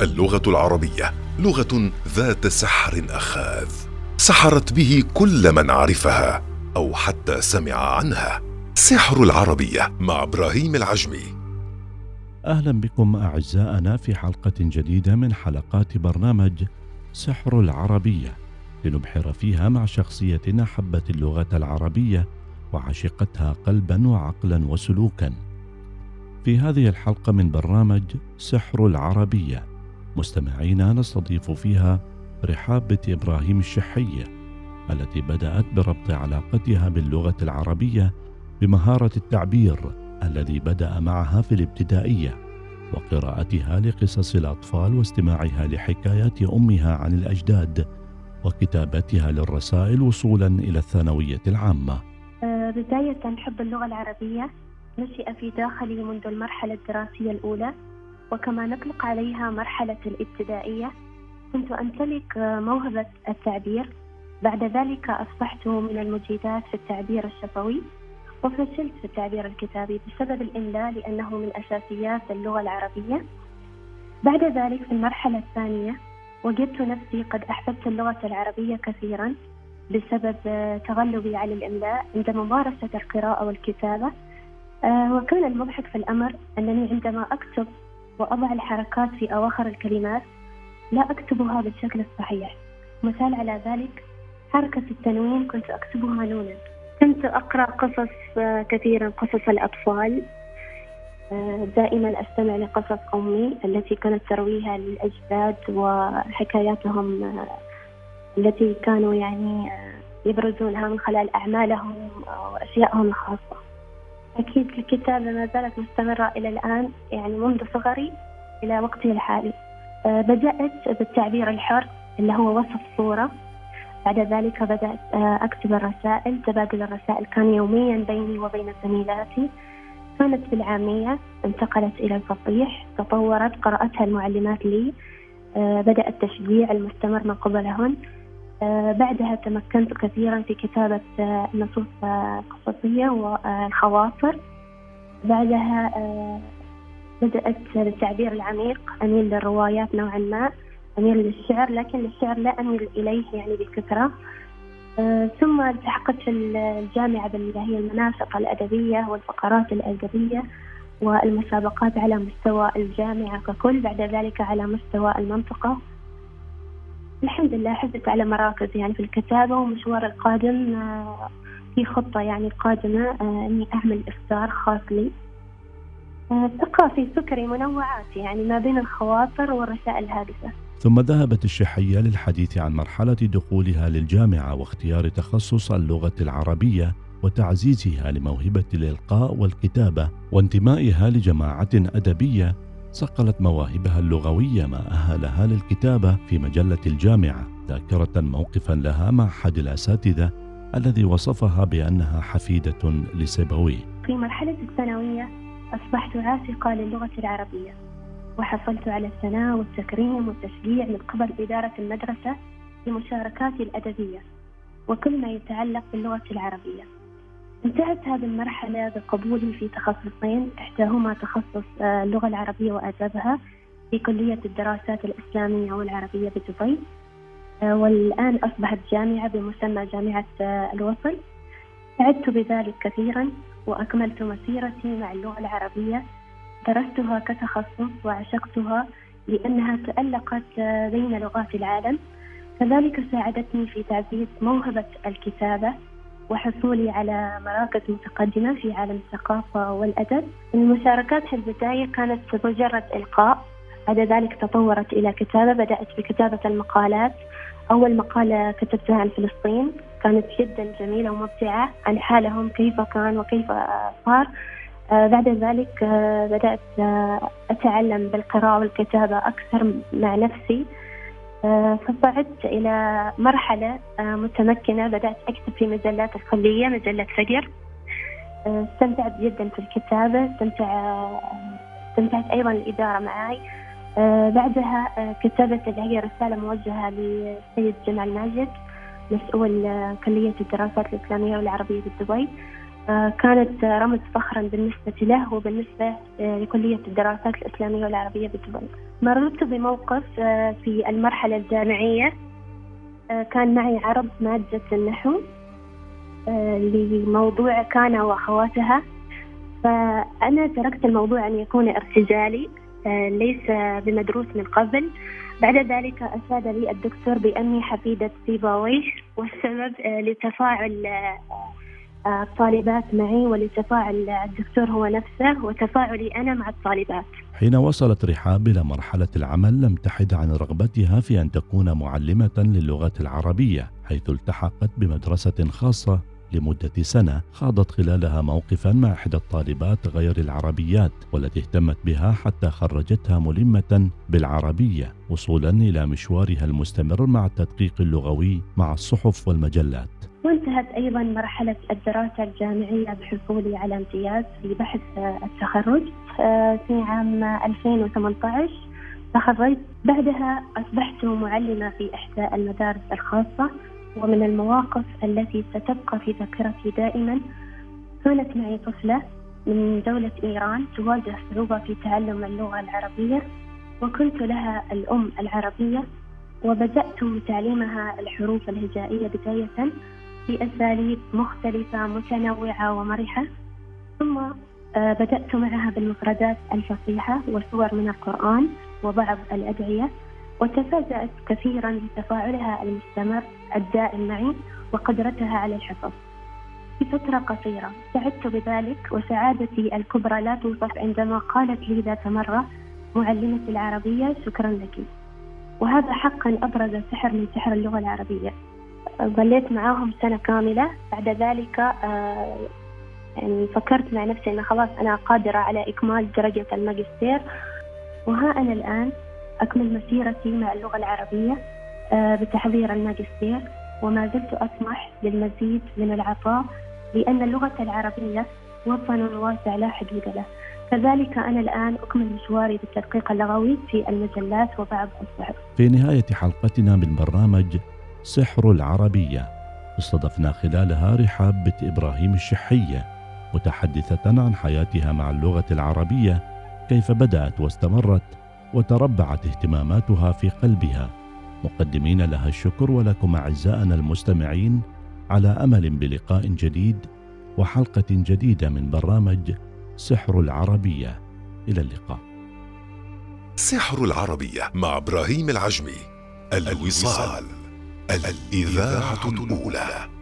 اللغة العربية لغة ذات سحر أخاذ سحرت به كل من عرفها أو حتى سمع عنها. سحر العربية مع إبراهيم العجمي. أهلا بكم أعزائنا في حلقة جديدة من حلقات برنامج سحر العربية. لنبحر فيها مع شخصية حبت اللغة العربية وعشقتها قلبا وعقلا وسلوكا. في هذه الحلقة من برنامج سحر العربية. مستمعينا نستضيف فيها رحاب بنت إبراهيم الشحيه التي بدأت بربط علاقتها باللغة العربية بمهارة التعبير الذي بدأ معها في الابتدائية وقراءتها لقصص الأطفال واستماعها لحكايات أمها عن الأجداد وكتابتها للرسائل وصولا إلى الثانوية العامة. آه، بداية حب اللغة العربية نشأ في داخلي منذ المرحلة الدراسية الأولى وكما نطلق عليها مرحلة الابتدائية كنت أمتلك موهبة التعبير. بعد ذلك أصبحت من المجيدات في التعبير الشفوي وفشلت في التعبير الكتابي بسبب الإملاء لأنه من أساسيات اللغة العربية. بعد ذلك في المرحلة الثانية وجدت نفسي قد أحببت اللغة العربية كثيرا بسبب تغلبي على الإملاء عند ممارسة القراءة والكتابة. آه، وكان المضحك في الأمر أنني عندما أكتب وأضع الحركات في أواخر الكلمات لا أكتبها بالشكل الصحيح. مثال على ذلك حركة التنوين كنت أكتبها نونا. كنت أقرأ قصص آه، كثيرا قصص الأطفال. آه، دائما أستمع لقصص أمي التي كانت ترويها للأجداد وحكاياتهم آه، التي كانوا يعني يبرزونها من خلال أعمالهم وأشيائهم الخاصة. أكيد الكتابة ما زالت مستمرة إلى الآن يعني منذ صغري إلى وقتي الحالي. بدأت بالتعبير الحر اللي هو وصف صورة. بعد ذلك بدأت آه، أكتب الرسائل تبادل الرسائل كان يوميا بيني وبين زميلاتي. كانت بالعامية انتقلت إلى الفصيح تطورت قرأتها المعلمات لي. آه، بدأ التشجيع المستمر من قبلهن. بعدها تمكنت كثيرا في كتابة النصوص القصصية والخواطر بعدها بدأت بالتعبير العميق أميل للروايات نوعا ما أميل للشعر لكن الشعر لا أميل إليه يعني بكثرة ثم التحقت في الجامعة باللي هي المناسق الأدبية والفقرات الأدبية والمسابقات على مستوى الجامعة ككل بعد ذلك على مستوى المنطقة. الحمد لله حزت على مراكز يعني في الكتابة ومشوار القادم أه في خطة يعني قادمة أه إني أعمل إفطار خاص لي. أه، ثقافي سكري منوعات يعني ما بين الخواطر والرسائل الهادفة. ثم ذهبت الشحية للحديث عن مرحلة دخولها للجامعة واختيار تخصص اللغة العربية وتعزيزها لموهبة الإلقاء والكتابة وانتمائها لجماعة أدبية صقلت مواهبها اللغوية ما أهلها للكتابة في مجلة الجامعة ذاكرة موقفا لها مع أحد الأساتذة الذي وصفها بأنها حفيدة لسيبويه في مرحلة الثانوية أصبحت عاشقة للغة العربية وحصلت على الثناء والتكريم والتشجيع من قبل إدارة المدرسة لمشاركاتي الأدبية وكل ما يتعلق باللغة العربية. انتهت هذه المرحلة بقبولي في تخصصين إحداهما تخصص آه، اللغة العربية وآدابها في كلية الدراسات الإسلامية والعربية بدبي آه، والآن أصبحت جامعة بمسمى جامعة آه، الوصل. سعدت بذلك كثيرا وأكملت مسيرتي مع اللغة العربية. درستها كتخصص وعشقتها لأنها تألقت بين لغات العالم. كذلك ساعدتني في تعزيز موهبة الكتابة وحصولي على مراكز متقدمة في عالم الثقافة والأدب. المشاركات في البداية كانت مجرد إلقاء. بعد ذلك تطورت إلى كتابة بدأت بكتابة المقالات. أول مقالة كتبتها عن فلسطين كانت جدا جميلة وممتعة. عن حالهم كيف كان وكيف صار. آه، بعد ذلك آه، بدأت آه، أتعلم بالقراءة والكتابة أكثر مع نفسي. فصعدت إلى مرحلة متمكنة بدأت أكتب في مجلات الكلية مجلة فجر. استمتعت جدا في الكتابة استمتع استمتعت أيضا الإدارة معي بعدها كتبت اللي هي رسالة موجهة للسيد جمال ماجد مسؤول كلية الدراسات الإسلامية والعربية بدبي آه، كانت رمز فخرا بالنسبة له وبالنسبة آه، لكلية الدراسات الإسلامية والعربية بدبي مررت بموقف آه، في المرحلة الجامعية آه، كان معي عرض مادة النحو آه، لموضوع كان وأخواتها. فأنا تركت الموضوع أن يكون ارتجالي ليس بمدروس من قبل. بعد ذلك أشاد لي الدكتور بأني حفيدة سيباويه والسبب لتفاعل الطالبات معي ولتفاعل الدكتور هو نفسه وتفاعلي أنا مع الطالبات. حين وصلت رحاب إلى مرحلة العمل لم تحد عن رغبتها في أن تكون معلمة للغة العربية حيث التحقت بمدرسة خاصة لمدة سنة خاضت خلالها موقفا مع إحدى الطالبات غير العربيات والتي اهتمت بها حتى خرجتها ملمة بالعربية وصولا إلى مشوارها المستمر مع التدقيق اللغوي مع الصحف والمجلات. وانتهت أيضا مرحلة الدراسة الجامعية بحصولي على امتياز في بحث التخرج آه، في عام 2018 تخرجت. بعدها أصبحت معلمة في إحدى المدارس الخاصة ومن المواقف التي ستبقى في ذاكرتي دائما كانت معي طفلة من دولة إيران تواجه صعوبة في تعلم اللغة العربية وكنت لها الأم العربية وبدأت تعليمها الحروف الهجائية بداية بأساليب مختلفة متنوعة ومرحة. ثم آه، بدأت معها بالمفردات الفصيحة وسور من القرآن وبعض الأدعية وتفاجأت كثيرا بتفاعلها المستمر الدائم معي وقدرتها على الحفظ. في فترة قصيرة سعدت بذلك وسعادتي الكبرى لا توصف عندما قالت لي ذات مرة معلمتي العربية شكرا لك. وهذا حقا أبرز سحر من سحر اللغة العربية. ظليت معاهم سنة كاملة. بعد ذلك آه، يعني فكرت مع نفسي أن خلاص أنا قادرة على إكمال درجة الماجستير. وها أنا الآن أكمل مسيرتي مع اللغة العربية آه، بتحضير الماجستير. وما زلت أطمح للمزيد من العطاء لأن اللغة العربية وطن واسع لا حدود له. كذلك أنا الآن أكمل مشواري بالتدقيق اللغوي في المجلات وبعض الصحف. في نهاية حلقتنا من برنامج سحر العربية. استضفنا خلالها رحاب بنت إبراهيم الشحية متحدثة عن حياتها مع اللغة العربية كيف بدأت واستمرت وتربعت اهتماماتها في قلبها. مقدمين لها الشكر ولكم أعزائنا المستمعين على أمل بلقاء جديد وحلقة جديدة من برنامج سحر العربية. إلى اللقاء. سحر العربية مع إبراهيم العجمي. الوصال. الإذاعة الأولى.